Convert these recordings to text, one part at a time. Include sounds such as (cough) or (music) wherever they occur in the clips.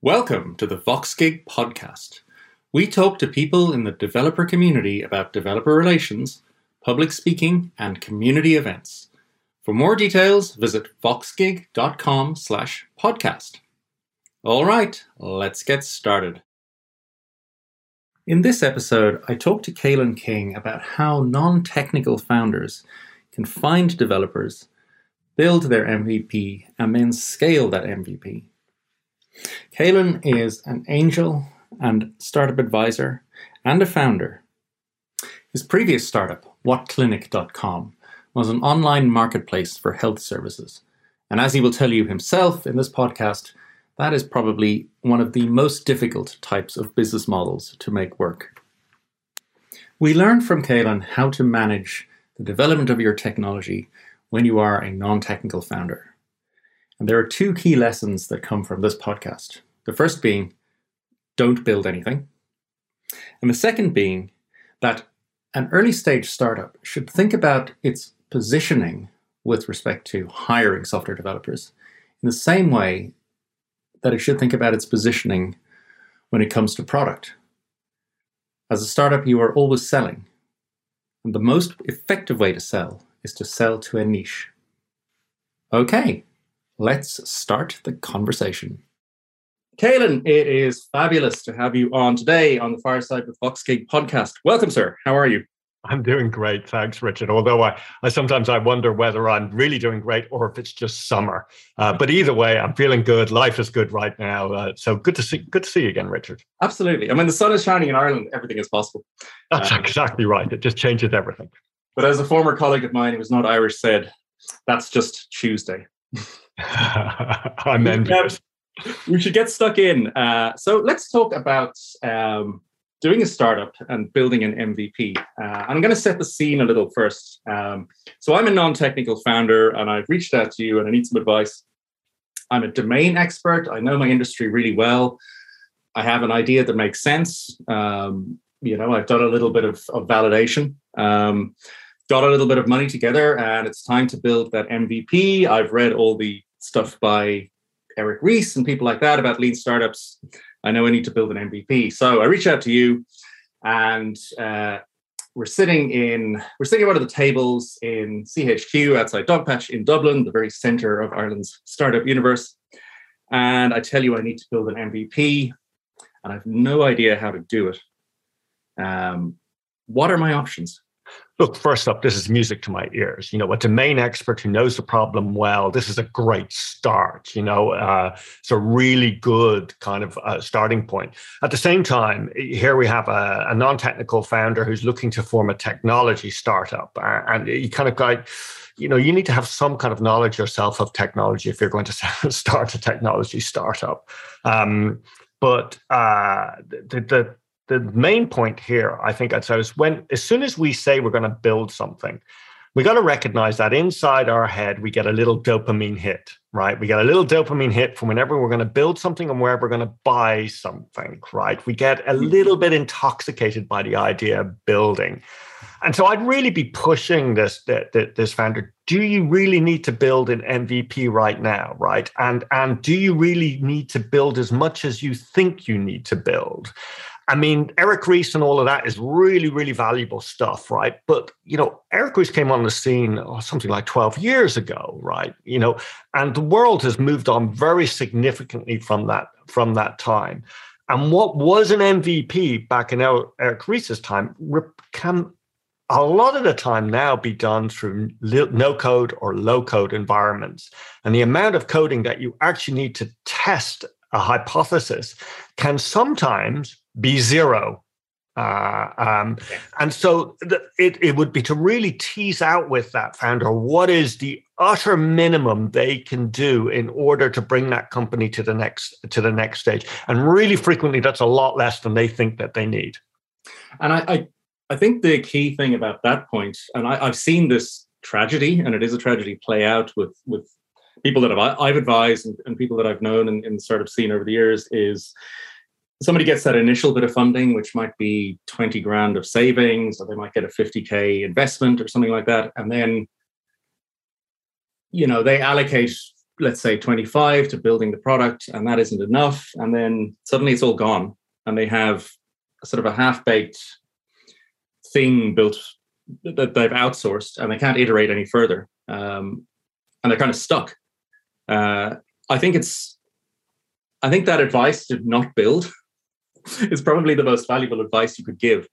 Welcome to the VoxGig podcast. We talk to people in the developer community about developer relations, public speaking, and community events. For more details, visit voxgig.com slash podcast. All right, let's get started. In this episode, I talk to Caelen King about how non-technical founders can find developers, build their MVP, and then scale that MVP. Caelen is an angel and startup advisor and a founder. His previous startup, whatclinic.com, was an online marketplace for health services. And as he will tell you himself in this podcast, that is probably one of the most difficult types of business models to make work. We learned from Caelen how to manage the development of your technology when you are a non technical founder. And there are two key lessons that come from this podcast. The first being, don't build anything. And the second being that an early stage startup should think about its positioning with respect to hiring software developers in the same way that it should think about its positioning when it comes to product. As a startup, you are always selling. And the most effective way to sell is to sell to a niche. Okay, let's start the conversation. Caelen, it is fabulous to have you on today on the Fireside with VoxGig podcast. Welcome, sir. How are you? I'm doing great, thanks, Richard. Although I, I sometimes I wonder whether I'm really doing great or if it's just summer. Uh, but either way, I'm feeling good. Life is good right now. Uh, so good to see good to see you again, Richard. Absolutely. I mean, the sun is shining in Ireland. Everything is possible. That's um, exactly right. It just changes everything. But as a former colleague of mine who was not Irish said, "That's just Tuesday." (laughs) I'm envious. We should get stuck in. Uh, so let's talk about um, doing a startup and building an MVP. Uh, I'm going to set the scene a little first. Um, so I'm a non-technical founder, and I've reached out to you, and I need some advice. I'm a domain expert. I know my industry really well. I have an idea that makes sense. Um, you know, I've done a little bit of, of validation. Got a little bit of money together and it's time to build that MVP. I've read all the stuff by Eric Ries and people like that about lean startups. I know I need to build an MVP. So I reach out to you and uh, we're sitting in we're sitting at one of the tables in CHQ outside Dogpatch in Dublin, the very center of Ireland's startup universe. And I tell you I need to build an MVP and I have no idea how to do it. Um, what are my options? Look, first up, this is music to my ears. You know, a domain expert who knows the problem well, this is a great start. You know, uh, it's a really good kind of uh, starting point. At the same time, here we have a, a non technical founder who's looking to form a technology startup. Uh, and you kind of got, you know, you need to have some kind of knowledge yourself of technology if you're going to (laughs) start a technology startup. Um, but uh, the, the the main point here, I think I'd say, is when as soon as we say we're going to build something, we got to recognize that inside our head we get a little dopamine hit, right? We get a little dopamine hit from whenever we're going to build something and wherever we're going to buy something, right? We get a mm-hmm. little bit intoxicated by the idea of building. And so I'd really be pushing this this founder. Do you really need to build an MVP right now, right? And and do you really need to build as much as you think you need to build? I mean, Eric Ries and all of that is really, really valuable stuff, right? But, you know, Eric Ries came on the scene oh, something like 12 years ago, right? You know, and the world has moved on very significantly from that, from that time. And what was an MVP back in Eric Ries's time can a lot of the time now be done through no code or low code environments. And the amount of coding that you actually need to test a hypothesis can sometimes be zero. Uh, um, and so it, it would be to really tease out with that founder what is the utter minimum they can do in order to bring that company to the next to the next stage. And really frequently that's a lot less than they think that they need. And I, I, I think the key thing about that point, and I, I've seen this tragedy, and it is a tragedy play out with with people that I've, I've advised and, and people that I've known and, in the startup scene over the years is somebody gets that initial bit of funding, which might be 20 grand of savings, or they might get a 50K investment or something like that. And then, you know, they allocate let's say 25 to building the product and that isn't enough and then suddenly it's all gone and they have sort of a half-baked thing built that they've outsourced and they can't iterate any further um, and they're kind of stuck uh, i think it's i think that advice to not build (laughs) is probably the most valuable advice you could give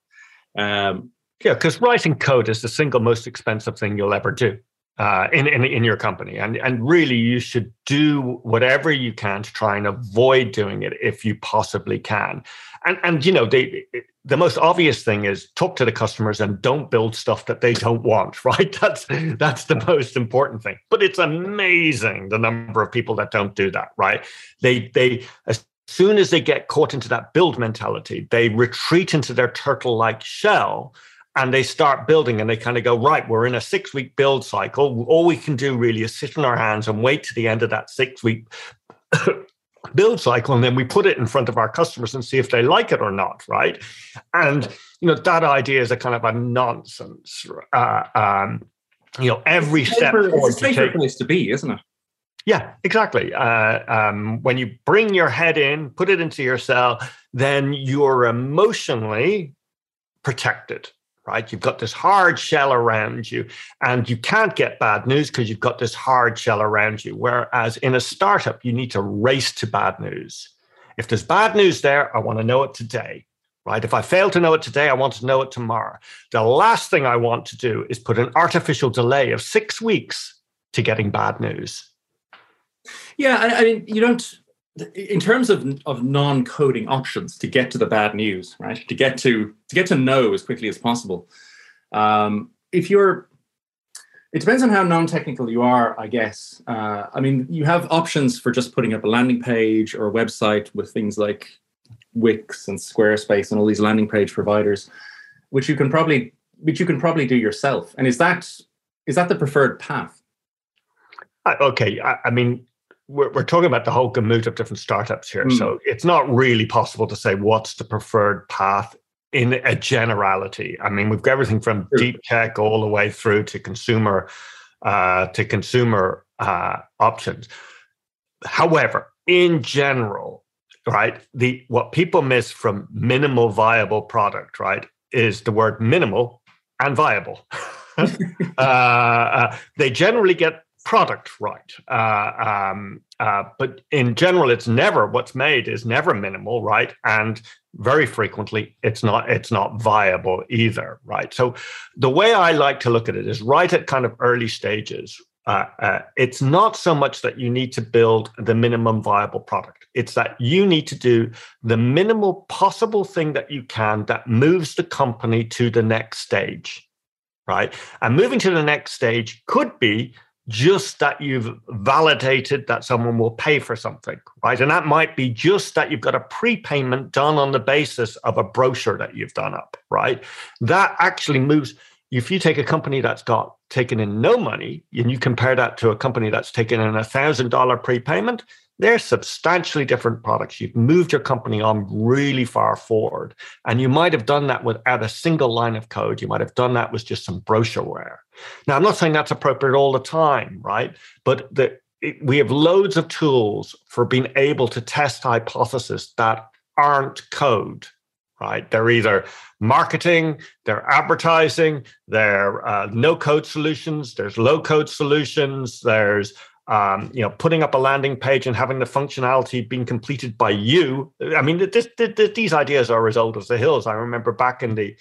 um, yeah because writing code is the single most expensive thing you'll ever do uh, in, in in your company, and and really you should do whatever you can to try and avoid doing it if you possibly can. And and you know they, the most obvious thing is talk to the customers and don't build stuff that they don't want. (laughs) Right? That's that's the most important thing. But it's amazing the number of people that don't do that. Right? They they as soon as they get caught into that build mentality, they retreat into their turtle-like shell and they start building and they kind of go right we're in a six week build cycle. All we can do really is sit on our hands and wait to the end of that six week (coughs) build cycle and then we put it in front of our customers and see if they like it or not right? And you know that idea is a kind of a nonsense uh, um, you know every step it's a safer place to be isn't it yeah, exactly. Uh, um, when you bring your head in, put it into your cell, then you're emotionally protected right? You've got this hard shell around you, and you can't get bad news because you've got this hard shell around you. Whereas in a startup, you need to race to bad news. If there's bad news there, I want to know it today, right? If I fail to know it today, I want to know it tomorrow. The last thing I want to do is put an artificial delay of six weeks to getting bad news. Yeah, I, I mean, you don't in terms of of non-coding options to get to the bad news right to get to to get to know as quickly as possible um, if you're it depends on how non-technical you are i guess. Uh, i mean you have options for just putting up a landing page or a website with things like wix and squarespace and all these landing page providers which you can probably which you can probably do yourself. And is that is that the preferred path? Uh, okay I, I mean we're, we're talking about the whole gamut of different startups here. Mm. So it's not really possible to say what's the preferred path in a generality. I mean, we've got everything from deep tech all the way through to consumer uh, to consumer uh, options. However, in general, right, the what people miss from minimal viable product, right, is the word minimal and viable. (laughs) (laughs) uh, uh, they generally get product right. Uh, um, uh, but in general, it's never what's made is never minimal, right? And very frequently, it's not it's not viable either, right? So the way I like to look at it is right at kind of early stages. Uh, uh it's not so much that you need to build the minimum viable product. It's that you need to do the minimal possible thing that you can that moves the company to the next stage, right? And moving to the next stage could be just that you've validated that someone will pay for something, right? And that might be just that you've got a prepayment done on the basis of a brochure that you've done up, right? That actually moves. If you take a company that's got taken in no money and you compare that to a company that's taken in a thousand dollar prepayment, they're substantially different products. You've moved your company on really far forward. And you might have done that without a single line of code. You might have done that with just some brochureware. Now, I'm not saying that's appropriate all the time, right? But the, it, we have loads of tools for being able to test hypotheses that aren't code right? They're either marketing, they're advertising, they're uh, no code solutions, there's low code solutions, there's um, you know, putting up a landing page and having the functionality being completed by you. I mean, this, this, these ideas are a result of the hills. I remember back in the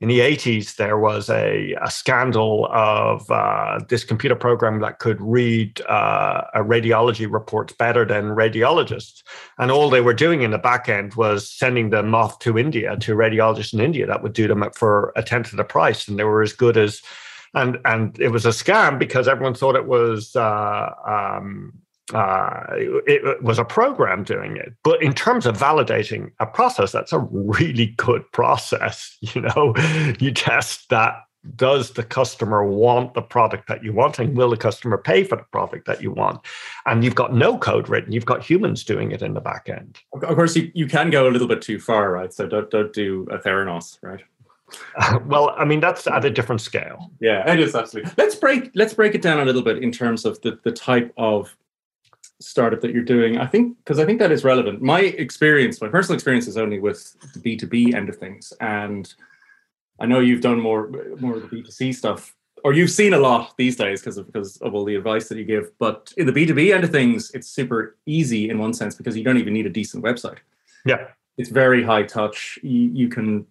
in the 80s, there was a, a scandal of uh, this computer program that could read uh, radiology reports better than radiologists. And all they were doing in the back end was sending them off to India, to radiologists in India that would do them for a tenth of the price. And they were as good as and and it was a scam because everyone thought it was uh, um, uh, it, it, was a program doing it. But in terms of validating a process, that's a really good process. (laughs) You know, you test that. Does the customer want the product that you want, and will the customer pay for the product that you want? And you've got no code written; you've got humans doing it in the back end. Of course, you, you can go a little bit too far, right? So don't don't do a Theranos, right? (laughs) well, I mean that's at a different scale. Yeah, it is absolutely. Let's break let's break it down a little bit in terms of the the type of startup that you're doing, I think because I think that is relevant. My experience, my personal experience, is only with the B two B end of things, and I know you've done more more of the B two C stuff, or you've seen a lot these days because of because of all the advice that you give. But in the B two B end of things, it's super easy in one sense because you don't even need a decent website. Yeah, it's very high touch. You, you can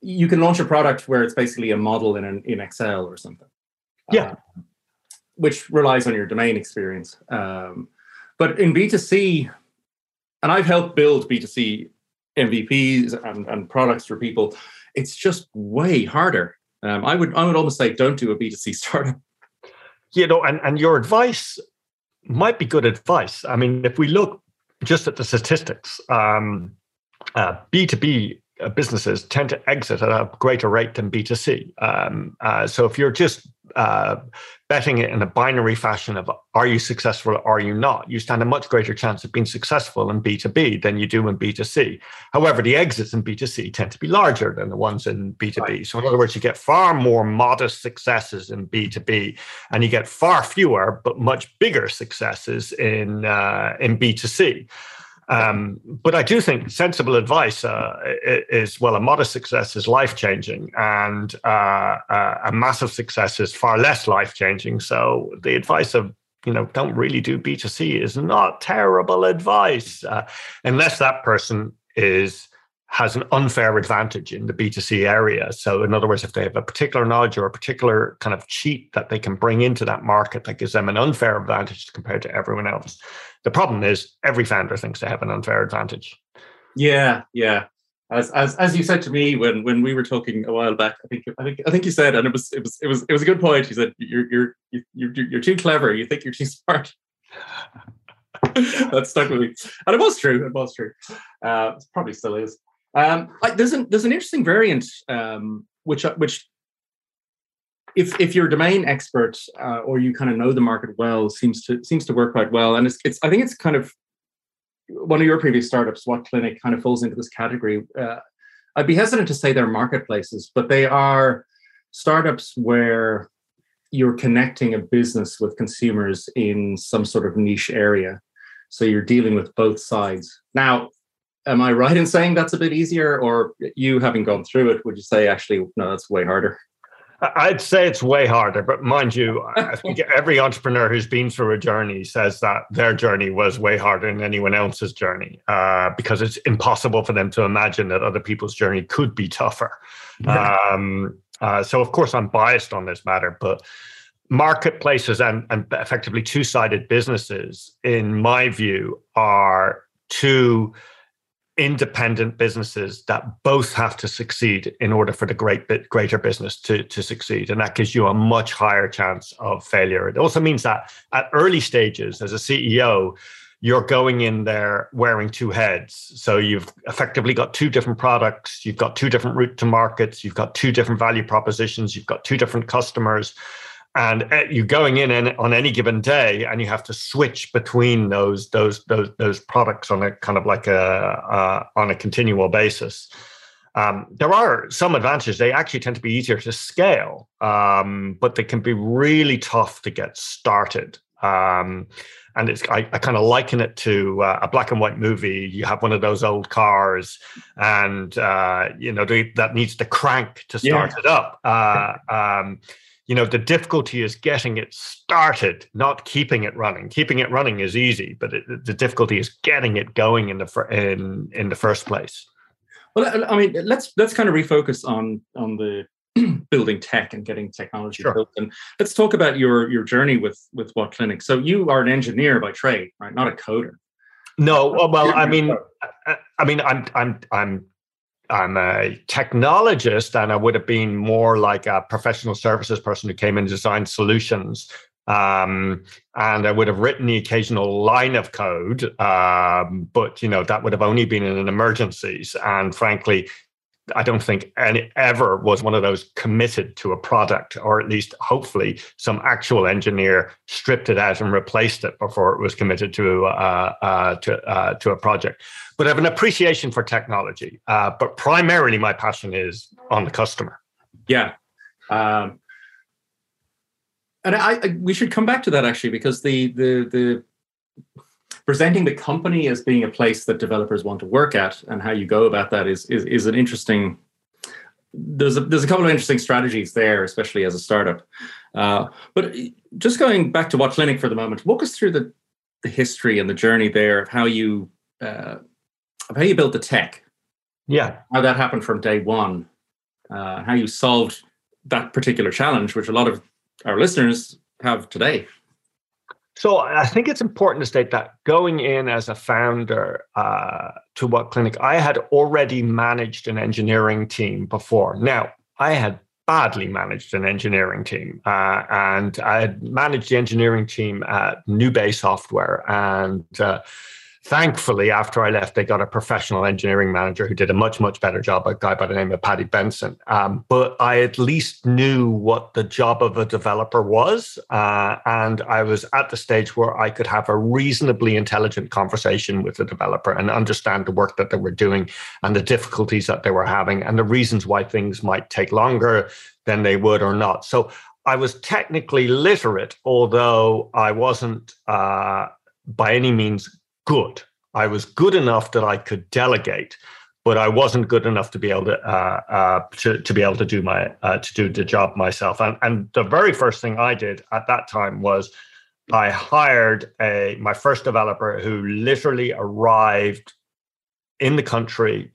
you can launch a product where it's basically a model in an, in Excel or something. Yeah. Uh, which relies on your domain experience. Um, but in B2C, and I've helped build B2C MVPs and, and products for people, it's just way harder. Um, I would I would almost say don't do a B2C (laughs) startup. You know, and, and your advice might be good advice. I mean, if we look just at the statistics, um, uh, B2B uh, businesses tend to exit at a greater rate than B2C. Um, uh, so if you're just uh, betting it in a binary fashion of are you successful or are you not, you stand a much greater chance of being successful in B2B than you do in B2C. However, the exits in B2C tend to be larger than the ones in B2B. Right. So, in other words, you get far more modest successes in B2B and you get far fewer but much bigger successes in, uh, in B2C. Um, but I do think sensible advice uh, is well, a modest success is life changing, and uh, uh, a massive success is far less life changing. So the advice of you know don't really do B2C is not terrible advice, uh, unless that person is has an unfair advantage in the B2C area. So, in other words, if they have a particular knowledge or a particular kind of cheat that they can bring into that market that gives them an unfair advantage compared to everyone else. The problem is every founder thinks they have an unfair advantage. Yeah, yeah. As, as, as you said to me when, when we were talking a while back, I think I think I think you said, and it was it was it was it was a good point. You said you're you're you're you're too clever. You think you're too smart. (laughs) that stuck with me, and it was true. It was true. Uh, it probably still is. Um, there's an there's an interesting variant um, which uh, which if if you're a domain expert uh, or you kind of know the market well seems to seems to work quite well. And it's it's I think it's kind of one of your previous startups WhatClinic kind of falls into this category. Uh, I'd be hesitant to say they're marketplaces but they are startups where you're connecting a business with consumers in some sort of niche area. So you're dealing with both sides. Now am I right in saying that's a bit easier, or you having gone through it, would you say actually no, that's way harder? I'd say it's way harder, but mind you, (laughs) I think every entrepreneur who's been through a journey says that their journey was way harder than anyone else's journey uh, because it's impossible for them to imagine that other people's journey could be tougher. Um, uh, so, of course, I'm biased on this matter, but marketplaces and, and effectively two sided businesses, in my view, are two independent businesses that both have to succeed in order for the great bit greater business to, to succeed. And that gives you a much higher chance of failure. It also means that at early stages as a CEO, you're going in there wearing two heads. So you've effectively got two different products, you've got two different route to markets, you've got two different value propositions, you've got two different customers and uh, you're going in on any given day and you have to switch between those those those those products on a kind of like a uh, on a continual basis um, there are some advantages they actually tend to be easier to scale um, but they can be really tough to get started um, and it's I, I kind of liken it to uh, a black and white movie. You have one of those old cars, and uh, you know they, that needs the crank to start yeah. it up. Uh, um, you know the difficulty is getting it started not keeping it running. Keeping it running is easy but it, the difficulty is getting it going in the in in the first place. Well i mean let's let's kind of refocus on on the (clears throat) building tech and getting technology sure. built and let's talk about your your journey with with WhatClinic so you are an engineer by trade right? Not a coder. No well i mean i mean i'm i'm i'm I'm a technologist, and I would have been more like a professional services person who came in and designed solutions. Um, and I would have written the occasional line of code, um, but you know that would have only been in emergencies. And frankly, I don't think any ever was one of those committed to a product, or at least hopefully some actual engineer stripped it out and replaced it before it was committed to uh, uh, to uh, to a project. But I have an appreciation for technology, uh, but primarily my passion is on the customer. Yeah, um, and I, I, we should come back to that actually because the the the presenting the company as being a place that developers want to work at and how you go about that is is, is an interesting there's a, there's a couple of interesting strategies there, especially as a startup. Uh, but just going back to WhatClinic for the moment, walk us through the, the history and the journey there of how you uh, of how you built the tech. Yeah, how that happened from day one, uh, how you solved that particular challenge, which a lot of our listeners have today. So I think it's important to state that going in as a founder uh, to WhatClinic, I had already managed an engineering team before. Now I had badly managed an engineering team, uh, and I had managed the engineering team at NewBay Software, and uh, Thankfully, after I left, they got a professional engineering manager who did a much, much better job, a guy by the name of Paddy Benson. Um, but I at least knew what the job of a developer was. Uh, and I was at the stage where I could have a reasonably intelligent conversation with the developer and understand the work that they were doing and the difficulties that they were having and the reasons why things might take longer than they would or not. So I was technically literate, although I wasn't uh, by any means good. I was good enough that I could delegate, but I wasn't good enough to be able to uh, uh, to, to be able to do my uh, to do the job myself. And and the very first thing I did at that time was I hired a my first developer who literally arrived in the country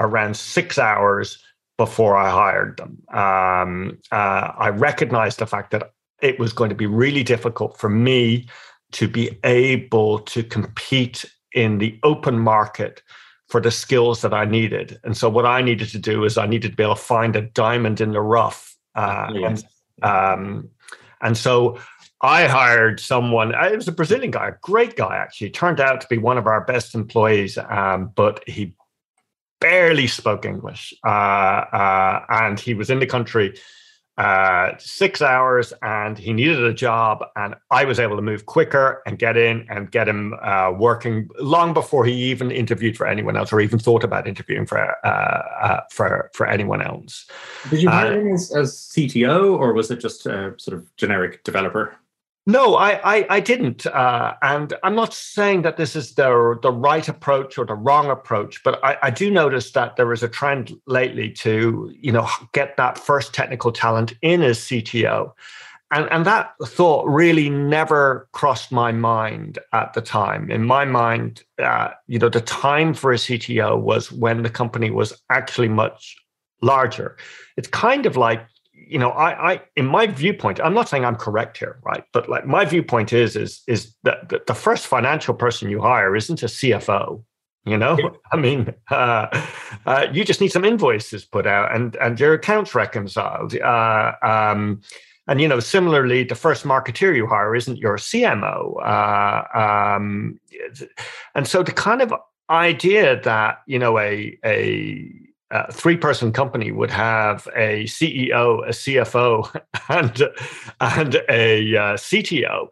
around six hours before I hired them. Um, uh, I recognized the fact that it was going to be really difficult for me to be able to compete in the open market for the skills that I needed. And so what I needed to do is I needed to be able to find a diamond in the rough. Uh, yes. and, um, and so I hired someone. Uh, it was a Brazilian guy, a great guy actually. Turned out to be one of our best employees, um, but he barely spoke English, uh, uh, and he was in the country uh, six hours and he needed a job and i was able to move quicker and get in and get him uh, working long before he even interviewed for anyone else or even thought about interviewing for uh, uh for for anyone else. Did you hire uh, him as, as cto or was it just a sort of generic developer no, I, I, I didn't, uh, and I'm not saying that this is the the right approach or the wrong approach, but I, I do notice that there is a trend lately to you know get that first technical talent in as CTO, and and that thought really never crossed my mind at the time. In my mind, uh, you know, the time for a CTO was when the company was actually much larger. It's kind of like you know, I, I, in my viewpoint, I'm not saying I'm correct here, right? But like my viewpoint is, is, is that the first financial person you hire isn't a CFO. You know, (laughs) I mean, uh, uh, you just need some invoices put out and and your accounts reconciled. Uh, um, and you know, similarly, the first marketeer you hire isn't your CMO. Uh, um, and so the kind of idea that you know a a uh, three person company would have a CEO, a CFO, (laughs) and and a uh, CTO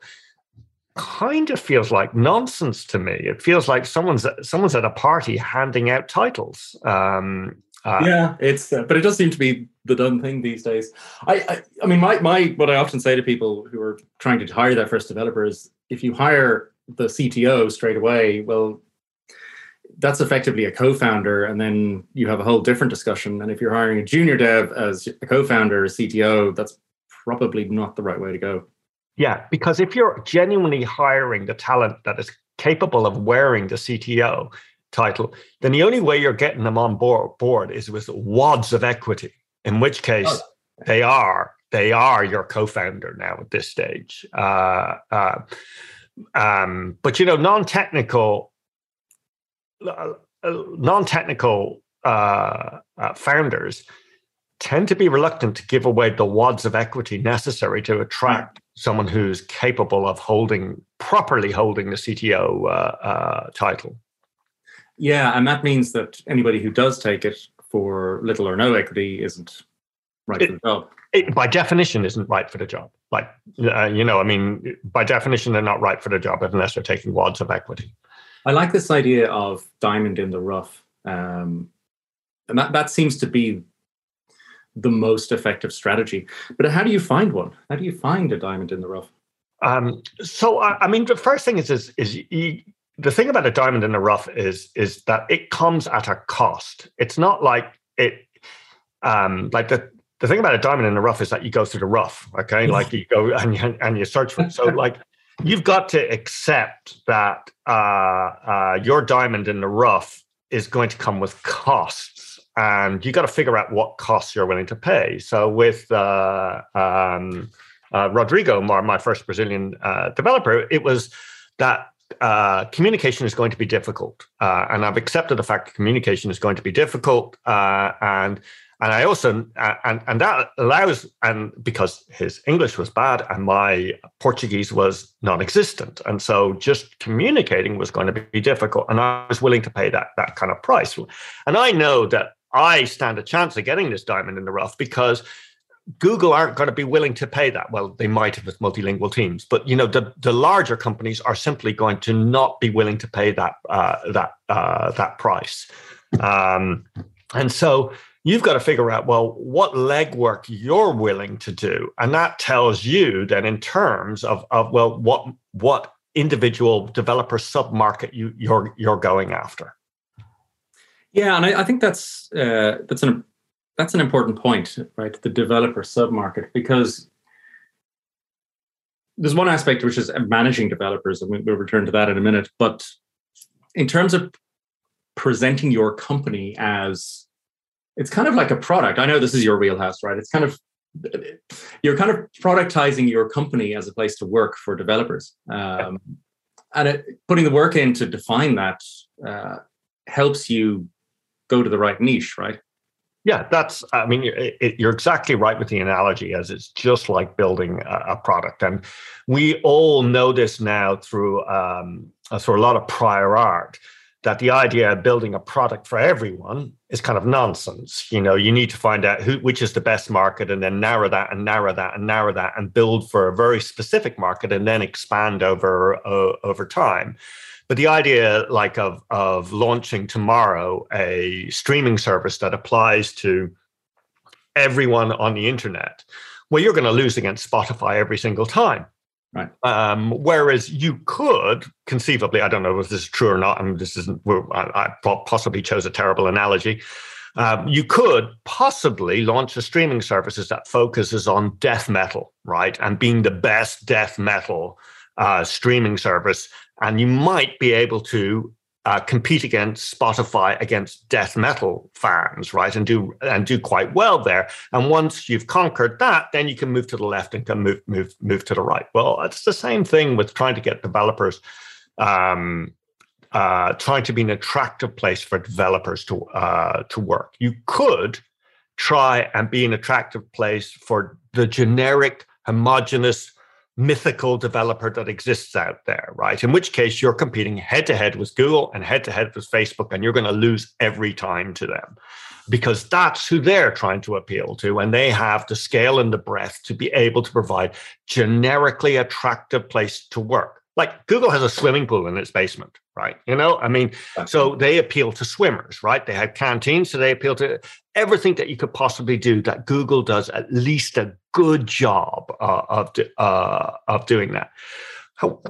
kind of feels like nonsense to me. It feels like someone's someone's at a party handing out titles. Um, uh, yeah, it's uh, but it does seem to be the done thing these days. I, I, I mean, my my what I often say to people who are trying to hire their first developer is if you hire the CTO straight away, well, that's effectively a co-founder and then you have a whole different discussion. And if you're hiring a junior dev as a co-founder a cto that's probably not the right way to go. Yeah because if you're genuinely hiring the talent that is capable of wearing the cto title then the only way you're getting them on board, board is with wads of equity in which case oh. they are they are your co-founder now at this stage. Uh, uh, um, but you know non-technical non-technical uh, uh, founders tend to be reluctant to give away the wads of equity necessary to attract someone who's capable of holding properly holding the CTO uh, uh, title. Yeah, and that means that anybody who does take it for little or no equity isn't right it, for the job. It, by definition, isn't right for the job. Like you know, I mean, by definition, they're not right for the job unless they're taking wads of equity. I like this idea of diamond in the rough. Um, and that, that seems to be the most effective strategy. But how do you find one? How do you find a diamond in the rough? Um, so I, I, mean, the first thing is is, is you, the thing about a diamond in the rough is is that it comes at a cost. It's not like it um, like the the thing about a diamond in the rough is that you go through the rough. Okay, like you go and you, and you search for it. So (laughs) like you've got to accept that uh, uh, your diamond in the rough is going to come with costs, and you've got to figure out what costs you're willing to pay. So with uh, um, uh, Rodrigo, my, my first Brazilian uh, developer, it was that uh, communication is going to be difficult, uh, and I've accepted the fact that communication is going to be difficult, uh, and and I also and and that allows and because his English was bad and my Portuguese was non-existent, and so just communicating was going to be difficult, and I was willing to pay that that kind of price, and I know that I stand a chance of getting this diamond in the rough because Google aren't going to be willing to pay that. Well, they might have with multilingual teams, but you know the, the larger companies are simply going to not be willing to pay that uh, that uh, that price. Um, and so you've got to figure out well what legwork you're willing to do, and that tells you then in terms of of well what what individual developer submarket you you're you're going after. Yeah, and I, I think that's uh, that's an that's an important point, right? The developer submarket, because there's one aspect which is managing developers, and we'll return to that in a minute. But in terms of presenting your company as it's kind of like a product. I know this is your wheelhouse, right? It's kind of you're kind of productizing your company as a place to work for developers, um, and it, putting the work in to define that uh, helps you go to the right niche, right? Yeah, that's, I mean, you're exactly right with the analogy, as it's just like building a, product. And we all know this now through, um, uh, through a lot of prior art that the idea of building a product for everyone is kind of nonsense. You know, you need to find out who, which is the best market and then narrow that and narrow that and narrow that and build for a very specific market and then expand over, uh, over time. But the idea, like of of launching tomorrow a streaming service that applies to everyone on the internet, well, you're going to lose against Spotify every single time. Right. Um, whereas you could conceivably, I don't know if this is true or not. I mean, this isn't. I, I possibly chose a terrible analogy. Um, you could possibly launch a streaming services that focuses on death metal, right, and being the best death metal uh, streaming service and you might be able to uh, compete against Spotify against death metal fans, right, and do and do quite well there. And once you've conquered that, then you can move to the left and can move move move to the right. Well, it's the same thing with trying to get developers. Um, uh, trying to be an attractive place for developers to uh, to work. You could try and be an attractive place for the generic, homogenous mythical developer that exists out there, right? In which case you're competing head to head with Google and head to head with Facebook, and you're going to lose every time to them because that's who they're trying to appeal to. And they have the scale and the breadth to be able to provide generically attractive place to work. Like Google has a swimming pool in its basement, right? You know, I mean, so they appeal to swimmers, right? They have canteens, so they appeal to everything that you could possibly do that Google does at least a good job uh, of uh, of doing that.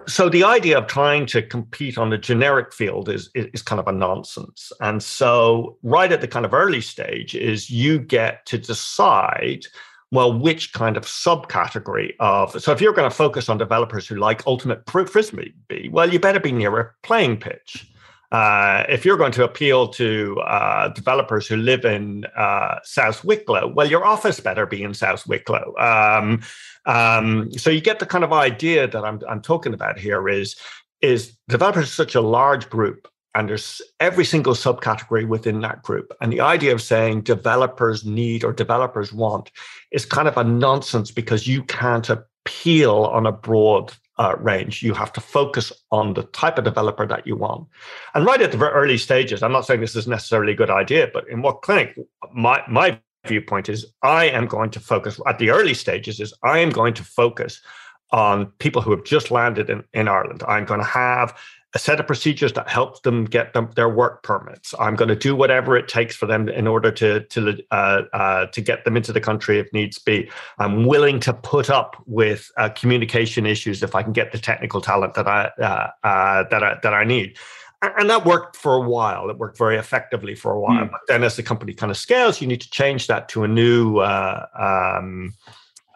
So the idea of trying to compete on the generic field is, is, is kind of a nonsense. And so right at the kind of early stage is you get to decide well, which kind of subcategory of so if you're going to focus on developers who like ultimate frisbee, well, you better be near a playing pitch. Uh, if you're going to appeal to uh, developers who live in uh, South Wicklow, well, your office better be in South Wicklow. Um, um, so you get the kind of idea that I'm, I'm talking about here is is developers are such a large group and there's every single subcategory within that group. And the idea of saying developers need or developers want is kind of a nonsense because you can't appeal on a broad uh, range. You have to focus on the type of developer that you want. And right at the very early stages, I'm not saying this is necessarily a good idea, but in WhatClinic, my my viewpoint is I am going to focus at the early stages is I am going to focus on people who have just landed in, in Ireland. I'm going to have a set of procedures that helps them get them their work permits. I'm going to do whatever it takes for them in order to to uh, uh, to get them into the country if needs be. I'm willing to put up with uh, communication issues if I can get the technical talent that I uh, uh, that I that I need. And that worked for a while. It worked very effectively for a while. Mm. But then, as the company kind of scales, you need to change that to a new uh, um,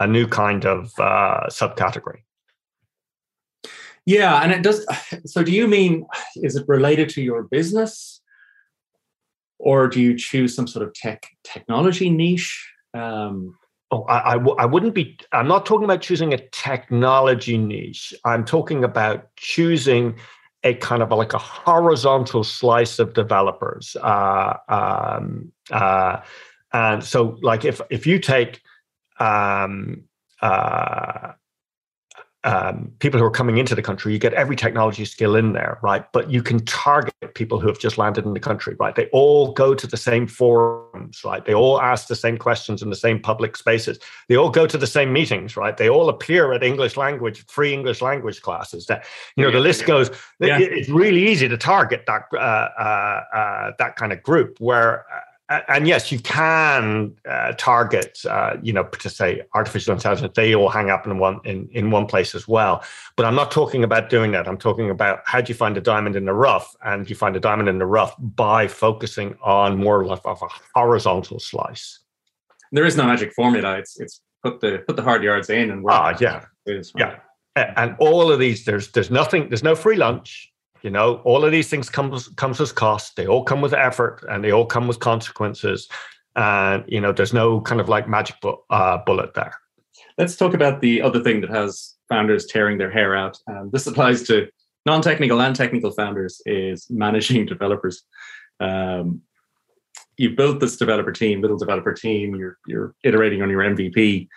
a new kind of subcategory. Yeah, and it does. (sighs) So, do you mean is it related to your business, or do you choose some sort of tech technology niche? Um, oh, I I, w- I wouldn't be. I'm not talking about choosing a technology niche. I'm talking about choosing a kind of like a horizontal slice of developers. Uh, um, uh, and so, like if if you take um, uh, um, people who are coming into the country, you get every technology skill in there, right? But you can target people who have just landed in the country, right? They all go to the same forums, right? They all ask the same questions in the same public spaces. They all go to the same meetings, right? They all appear at English language, free English language classes. That you know, the list goes. Yeah. It's really easy to target that uh, uh, uh, that kind of group where and yes, you can uh, target, uh, you know, to say artificial intelligence. They all hang up in one in, in one place as well. But I'm not talking about doing that. I'm talking about how do you find a diamond in the rough, and you find a diamond in the rough by focusing on more of a horizontal slice. There is no magic formula. It's it's put the put the hard yards in and work. Ah, yeah, yeah. And all of these, there's there's nothing. There's no free lunch you know, all of these things comes comes with cost. They all come with effort, and they all come with consequences. And you know, there's no kind of like magic bu- uh, bullet there. Let's talk about the other thing that has founders tearing their hair out. And this applies to non-technical and technical founders: is managing (laughs) developers. Um, you built this developer team, little developer team. You're you're iterating on your MVP.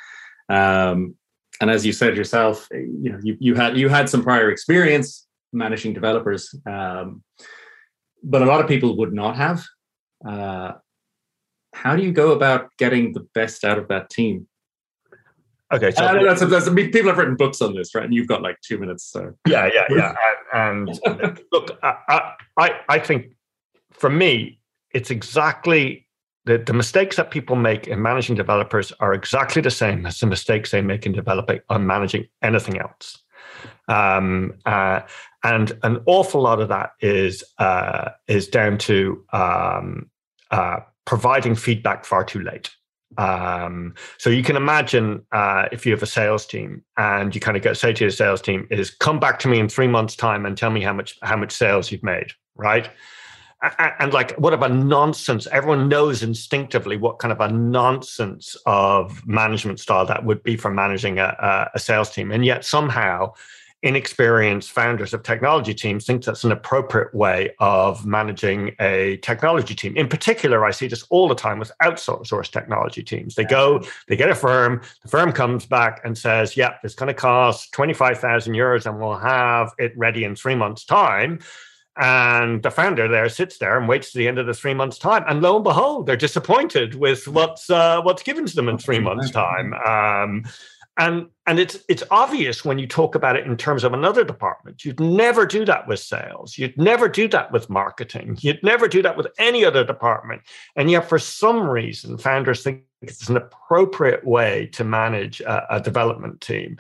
Um, and as you said yourself, you know you, you had you had some prior experience managing developers. Um, but a lot of people would not have. Uh, how do you go about getting the best out of that team? Okay, so that's, that's, I mean, people have written books on this, right? And you've got like two minutes. So yeah, yeah, yeah. (laughs) And, and look, I, I, I think for me, it's exactly the, the mistakes that people make in managing developers are exactly the same as the mistakes they make in developing on managing anything else. Um, uh, and an awful lot of that is uh, is down to um, uh, providing feedback far too late. Um, so you can imagine uh, if you have a sales team and you kind of go say to your sales team is come back to me in three months time and tell me how much how much sales you've made, right? And, like what a nonsense everyone knows instinctively what kind of a nonsense of management style that would be for managing a, a sales team and yet somehow inexperienced founders of technology teams think that's an appropriate way of managing a technology team. In particular, I see this all the time with outsourced technology teams. They go, they get a firm, the firm comes back and says, yeah, it's going to cost 25,000 euros and we'll have it ready in three months' time. And the founder there sits there and waits to the end of the three months' time, and lo and behold, they're disappointed with what's uh, what's given to them in three months' time. Um, and and it's it's obvious when you talk about it in terms of another department you'd never do that with sales. You'd never do that with marketing. You'd never do that with any other department. And yet for some reason founders think it's an appropriate way to manage a, a development team.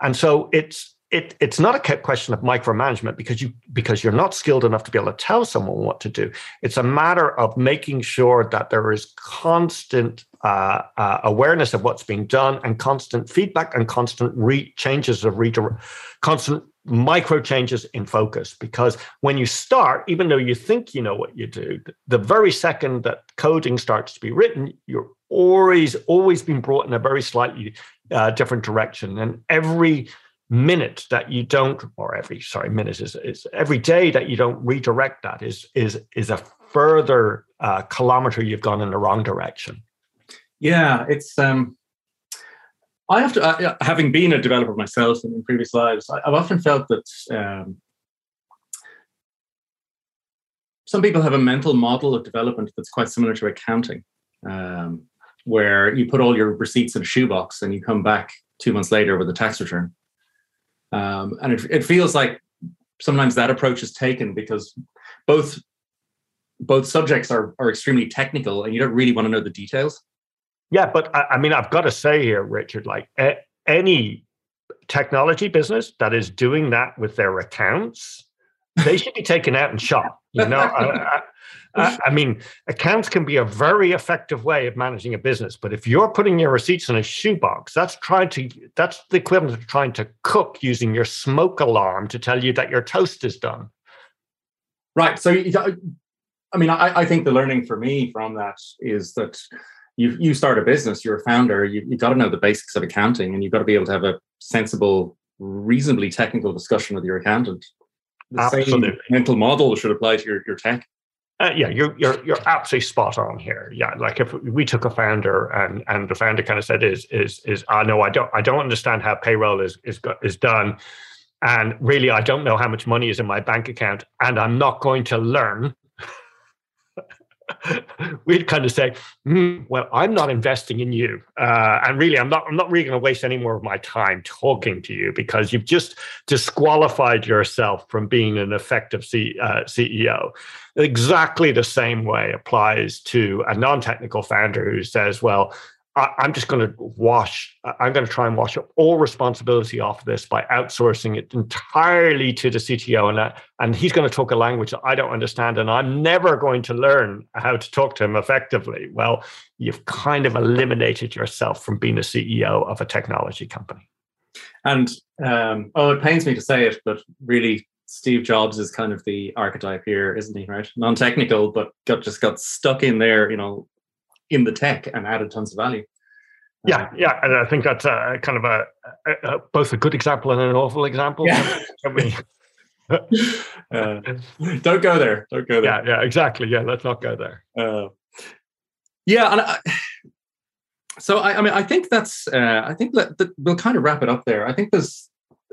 And so it's it, it's not a question of micromanagement because you because you're not skilled enough to be able to tell someone what to do. It's a matter of making sure that there is constant uh, uh, awareness of what's being done and constant feedback and constant re- changes of reader, constant micro changes in focus. Because when you start, even though you think you know what you do, the very second that coding starts to be written, you're always always being brought in a very slightly uh, different direction, and every minute that you don't or every sorry minute is, is every day that you don't redirect that is is is a further uh, kilometer you've gone in the wrong direction. Yeah it's um i have to uh, having been a developer myself in, in previous lives I, have often felt that um some people have a mental model of development that's quite similar to accounting um, where you put all your receipts in a shoebox and you come back two months later with a tax return um, and it, it feels like sometimes that approach is taken because both both subjects are are extremely technical and you don't really want to know the details. Yeah, but I, I mean, I've got to say here, Richard, like a, any technology business that is doing that with their accounts, they should be taken out and shot. You know, (laughs) I, I, I, mean, accounts can be a very effective way of managing a business, but if you're putting your receipts in a shoebox, that's trying to that's the equivalent of trying to cook using your smoke alarm to tell you that your toast is done. Right. So, I mean, I, I think the learning for me from that is that you you start a business, you're a founder, you you got to know the basics of accounting, and you've got to be able to have a sensible, reasonably technical discussion with your accountant. The Absolutely. same mental model should apply to your, your tech. Uh, yeah, you're you're you're absolutely spot on here. Yeah, like if we took a founder and and the founder kind of said is is is I uh, know I don't I don't understand how payroll is is is done, and really I don't know how much money is in my bank account, and I'm not going to learn (laughs) we'd kind of say, mm, "Well, I'm not investing in you, uh, and really, I'm not. I'm not really going to waste any more of my time talking to you because you've just disqualified yourself from being an effective C, uh, CEO." Exactly the same way applies to a non-technical founder who says, "Well, I, am just going to wash, I'm going to try and wash up all responsibility off of this by outsourcing it entirely to the CTO. And, and he's going to talk a language that I don't understand. And I'm never going to learn how to talk to him effectively. Well, you've kind of eliminated yourself from being a CEO of a technology company. And um, oh, it pains me to say it, but really, Steve Jobs is kind of the archetype here, isn't he? Right, non-technical, but got just got stuck in there, you know, in the tech and added tons of value. Yeah, yeah, and I think that's a, kind of a, a, a, both a good example and an awful example. Yeah. (laughs) uh, don't go there. Don't go there. Yeah, yeah, exactly. Yeah, let's not go there. Uh, yeah, and I, so I, I, mean, I think that's. Uh, I think that, that, we'll kind of wrap it up there. I think there's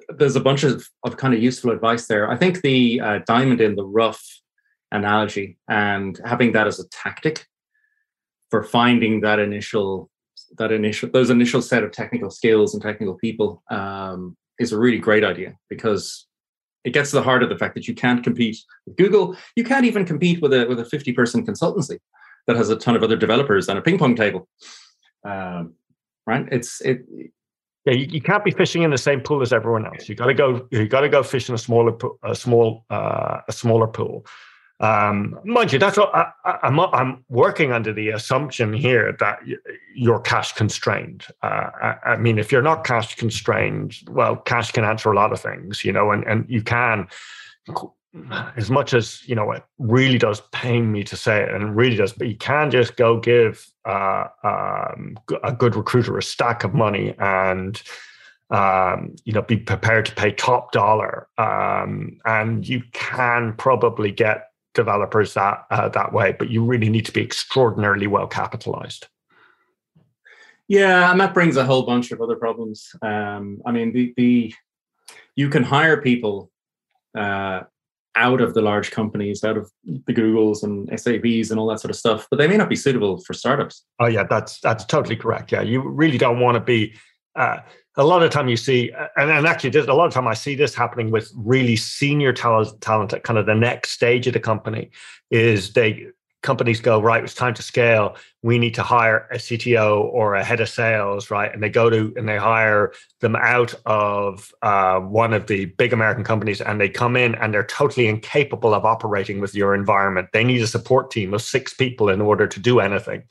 there's a bunch of, of kind of useful advice there. I think the uh, diamond in the rough analogy and having that as a tactic for finding that initial that initial those initial set of technical skills and technical people um, is a really great idea because it gets to the heart of the fact that you can't compete with Google. You can't even compete with a with a 50 person consultancy that has a ton of other developers and a ping pong table. Um, right? It's it. Yeah, you, you, can't be fishing in the same pool as everyone else. You got to go. You got to go fish in a smaller, a small, uh, a smaller pool. Um, mind you, that's what I, am I'm, I'm working under the assumption here that you're cash constrained. Uh, I, I, mean, if you're not cash constrained, well, cash can answer a lot of things, you know, and, and you can, as much as, you know, it really does pain me to say it and really does, but you can just go give uh, um, a good recruiter a stack of money and, um, you know, be prepared to pay top dollar, um, and you can probably get developers that uh, that way, but you really need to be extraordinarily well capitalized. Yeah, and that brings a whole bunch of other problems. Um, I mean, the the you can hire people uh, out of the large companies, out of the Googles and SAPs and all that sort of stuff, but they may not be suitable for startups. Oh yeah, that's that's totally correct. Yeah, you really don't want to be. Uh, a lot of time you see, and, and actually, a lot of time I see this happening with really senior talent, talent at kind of the next stage of the company. Is they companies go right? It's time to scale. We need to hire a CTO or a head of sales, right? And they go to and they hire them out of uh, one of the big American companies, and they come in and they're totally incapable of operating with your environment. They need a support team of six people in order to do anything.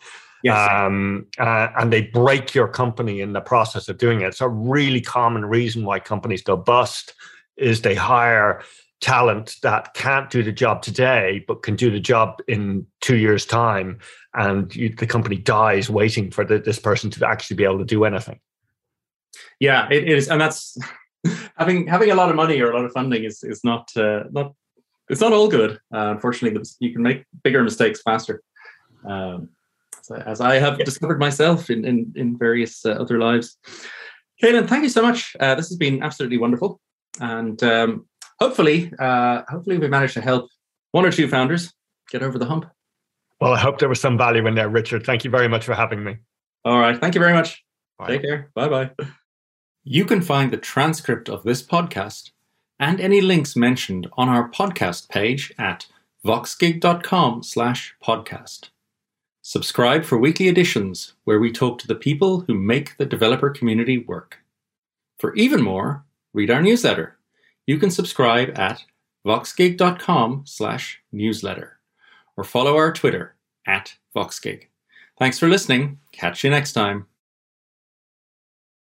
Yes. Um, uh, and they break your company in the process of doing it. It's a really common reason why companies go bust is they hire talent that can't do the job today but can do the job in two years time and you, the company dies waiting for the, this person to actually be able to do anything yeah it is and that's (laughs) having having a lot of money or a lot of funding is is not uh, not it's not all good uh, unfortunately you can make bigger mistakes faster um, as I have discovered myself in in, in various uh, other lives. Caelen, thank you so much. Uh, this has been absolutely wonderful, and um, hopefully, uh, hopefully, we managed to help one or two founders get over the hump. Well, I hope there was some value in there, Richard. Thank you very much for having me. All right, thank you very much. Bye. Take care. Bye bye. You can find the transcript of this podcast and any links mentioned on our podcast page at voxgig.com slash podcast. Subscribe for weekly editions where we talk to the people who make the developer community work. For even more, read our newsletter. You can subscribe at voxgig.com slash newsletter or follow our Twitter at voxgig. Thanks for listening. Catch you next time.